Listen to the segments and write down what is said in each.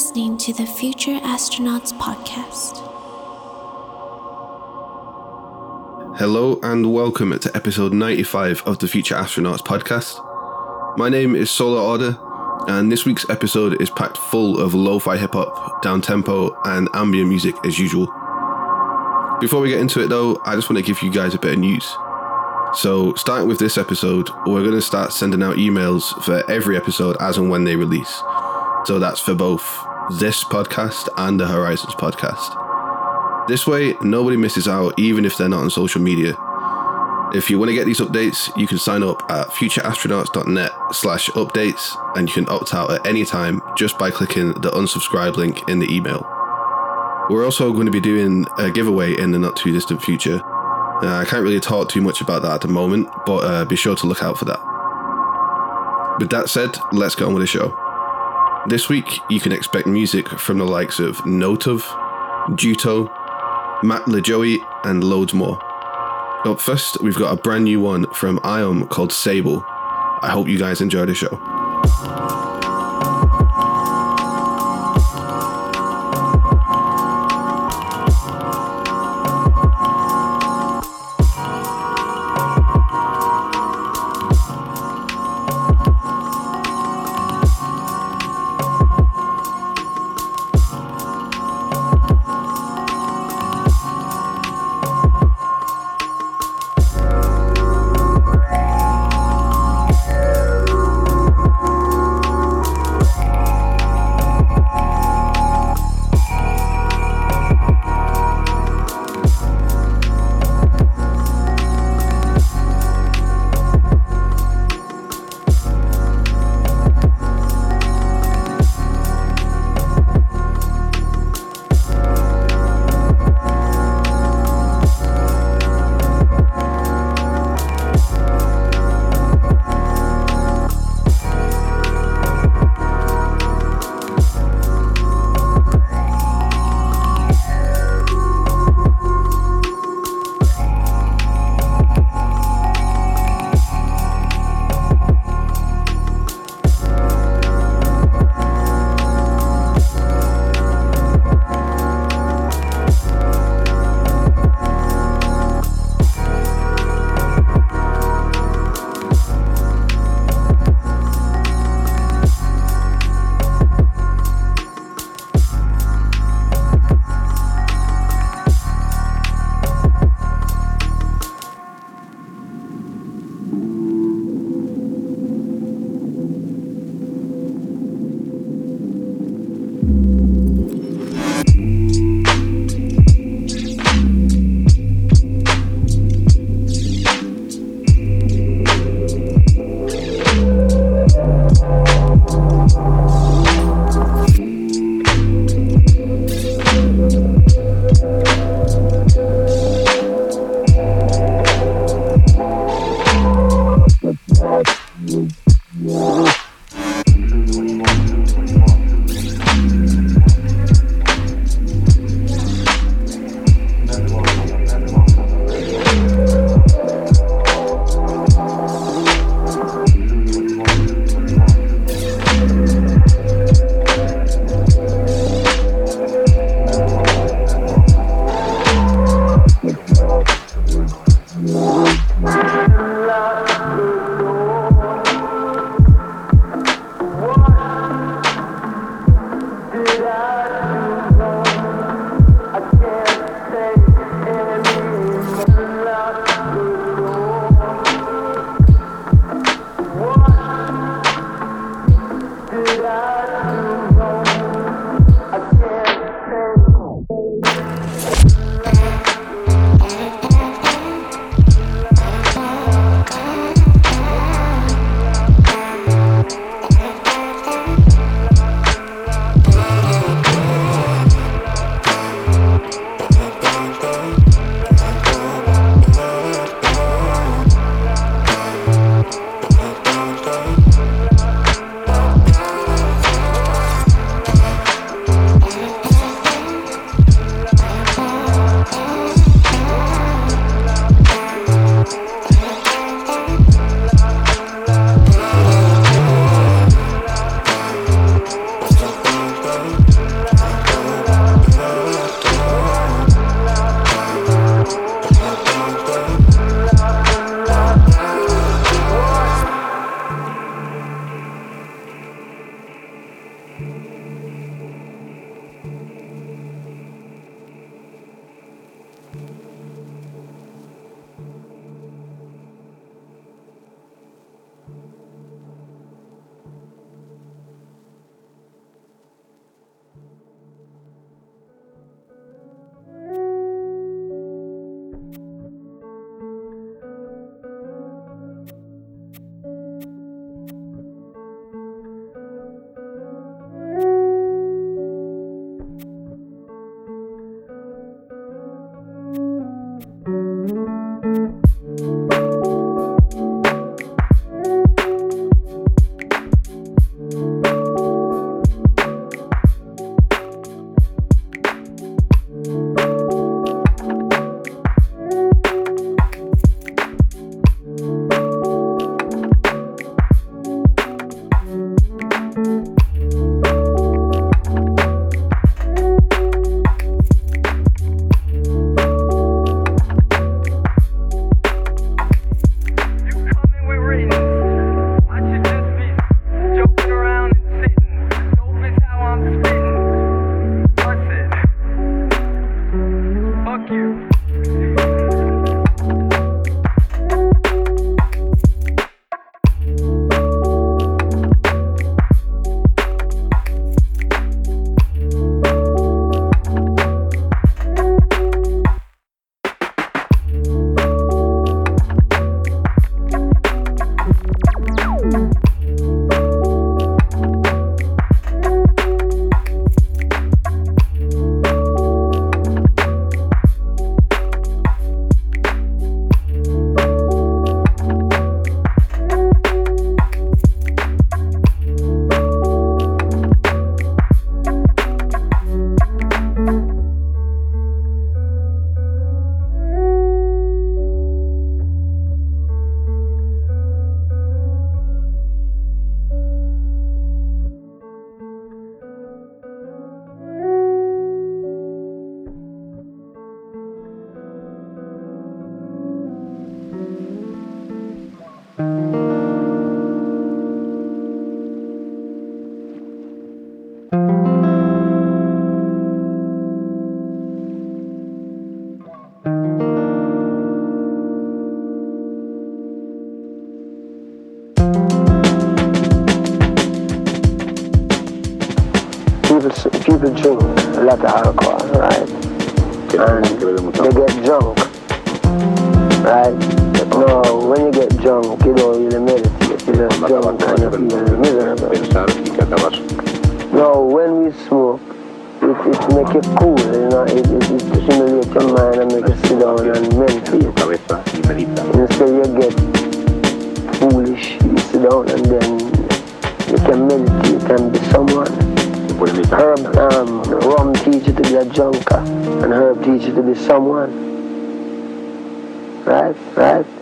listening to the Future Astronauts Podcast. Hello and welcome to episode 95 of the Future Astronauts Podcast. My name is Solar Order, and this week's episode is packed full of lo fi hip hop, down tempo, and ambient music as usual. Before we get into it though, I just want to give you guys a bit of news. So, starting with this episode, we're going to start sending out emails for every episode as and when they release. So that's for both this podcast and the Horizons podcast. This way, nobody misses out, even if they're not on social media. If you want to get these updates, you can sign up at futureastronauts.net slash updates and you can opt out at any time just by clicking the unsubscribe link in the email. We're also going to be doing a giveaway in the not too distant future. Uh, I can't really talk too much about that at the moment, but uh, be sure to look out for that. With that said, let's get on with the show. This week, you can expect music from the likes of Notov, Juto, Matt LaJoie, and loads more. Up first, we've got a brand new one from Iom called Sable. I hope you guys enjoy the show.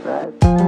Right,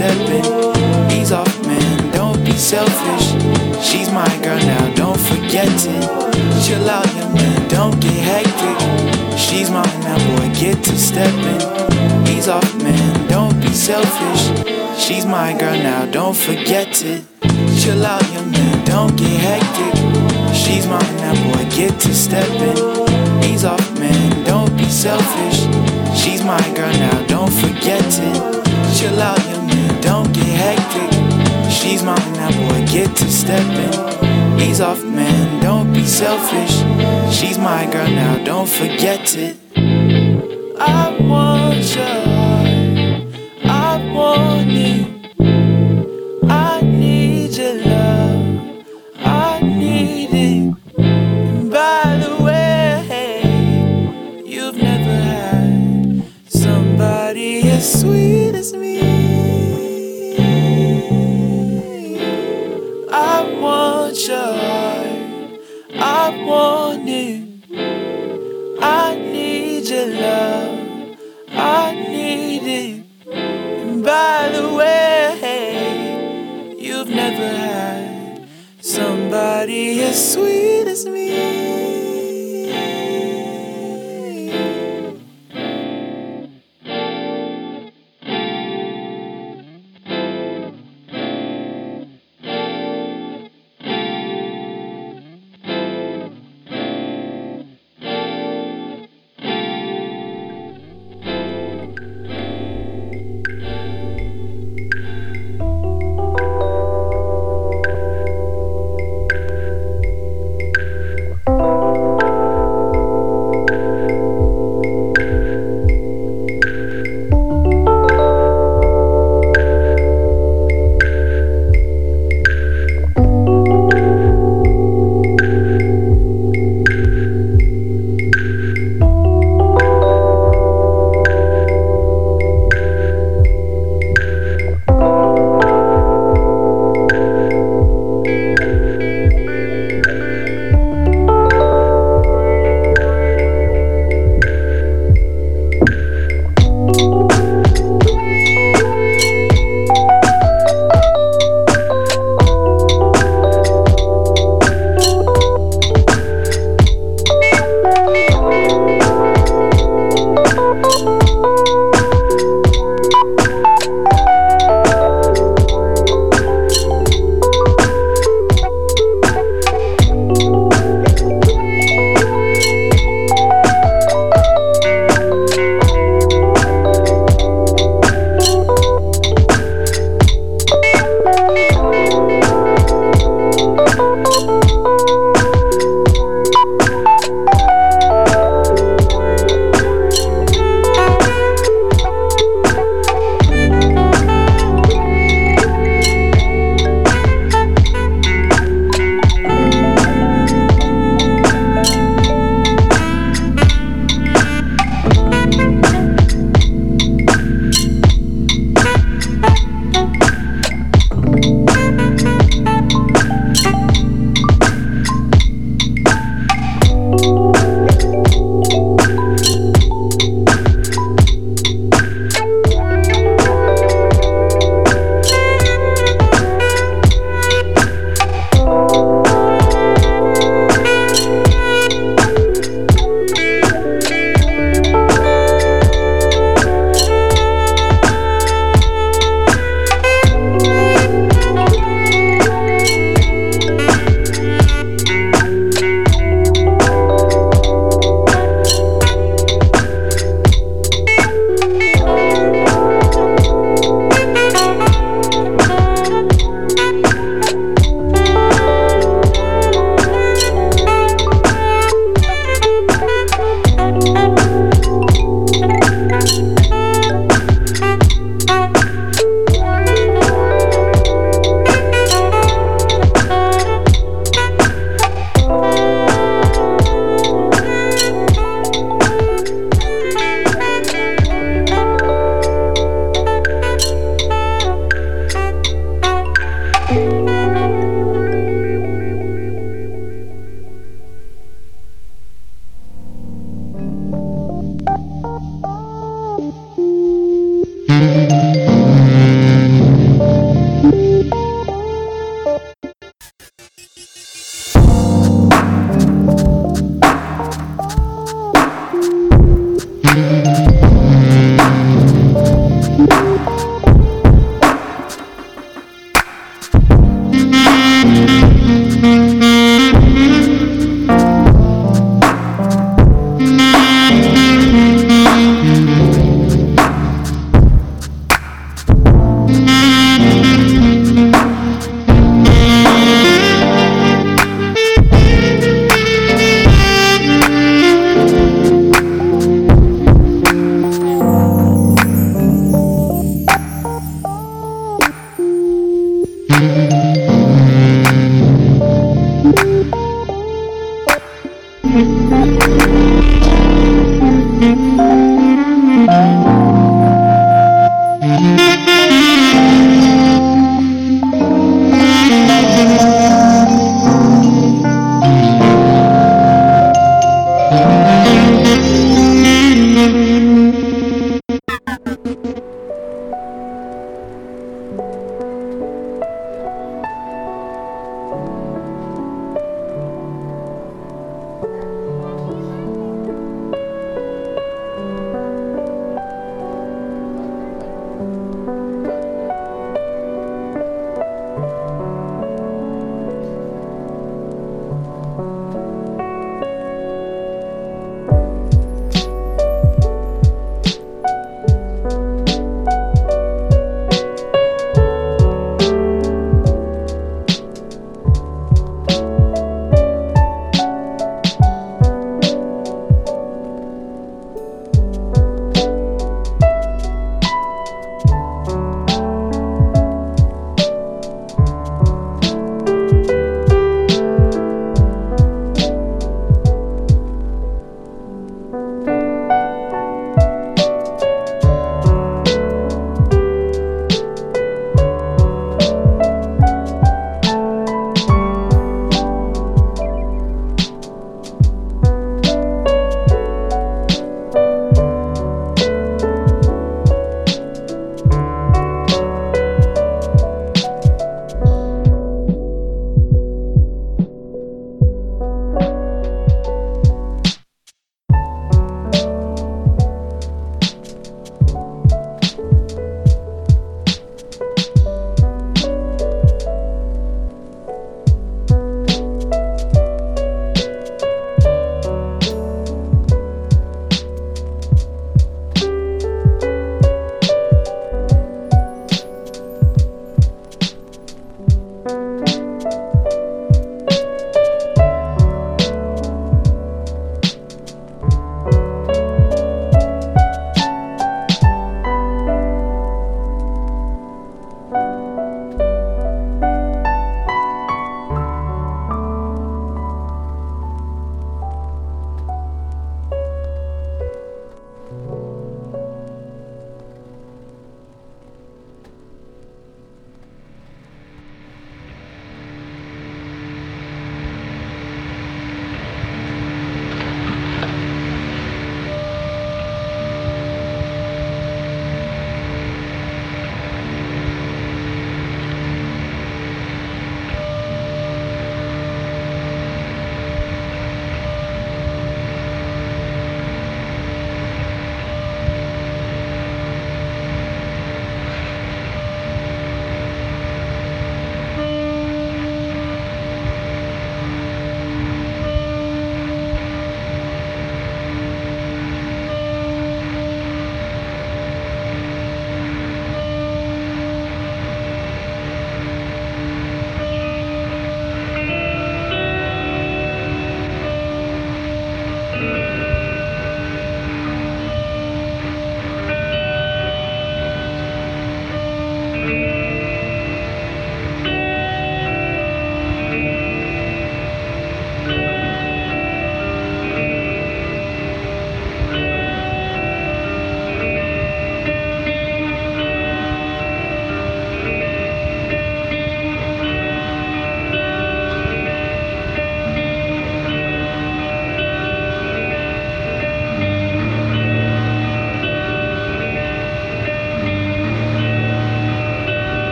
stepping. Ease off, man, don't be selfish. She's my girl now, don't forget it. Chill out, young man, don't get hectic. She's mine now, boy, get to stepping. Ease off, man, don't be selfish. She's my girl now, don't forget it. Chill out, young man, don't get hectic. She's mine now, boy, get to stepping. Ease off, man, don't be selfish. She's my girl now, don't forget it. Chill out, young don't get hectic. She's mine now, boy, get to stepping. Ease off, man, don't be selfish. She's my girl now, don't forget it. I want your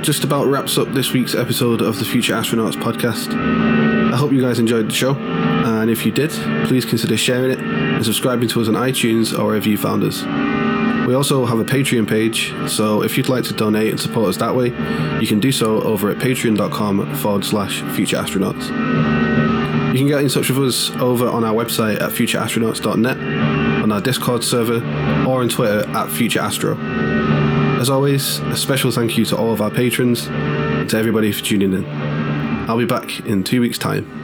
that just about wraps up this week's episode of the Future Astronauts podcast. I hope you guys enjoyed the show, and if you did, please consider sharing it and subscribing to us on iTunes or wherever you found us. We also have a Patreon page, so if you'd like to donate and support us that way, you can do so over at patreon.com forward slash future astronauts. You can get in touch with us over on our website at futureastronauts.net, on our Discord server, or on Twitter at futureastro. As always, a special thank you to all of our patrons and to everybody for tuning in. I'll be back in two weeks' time.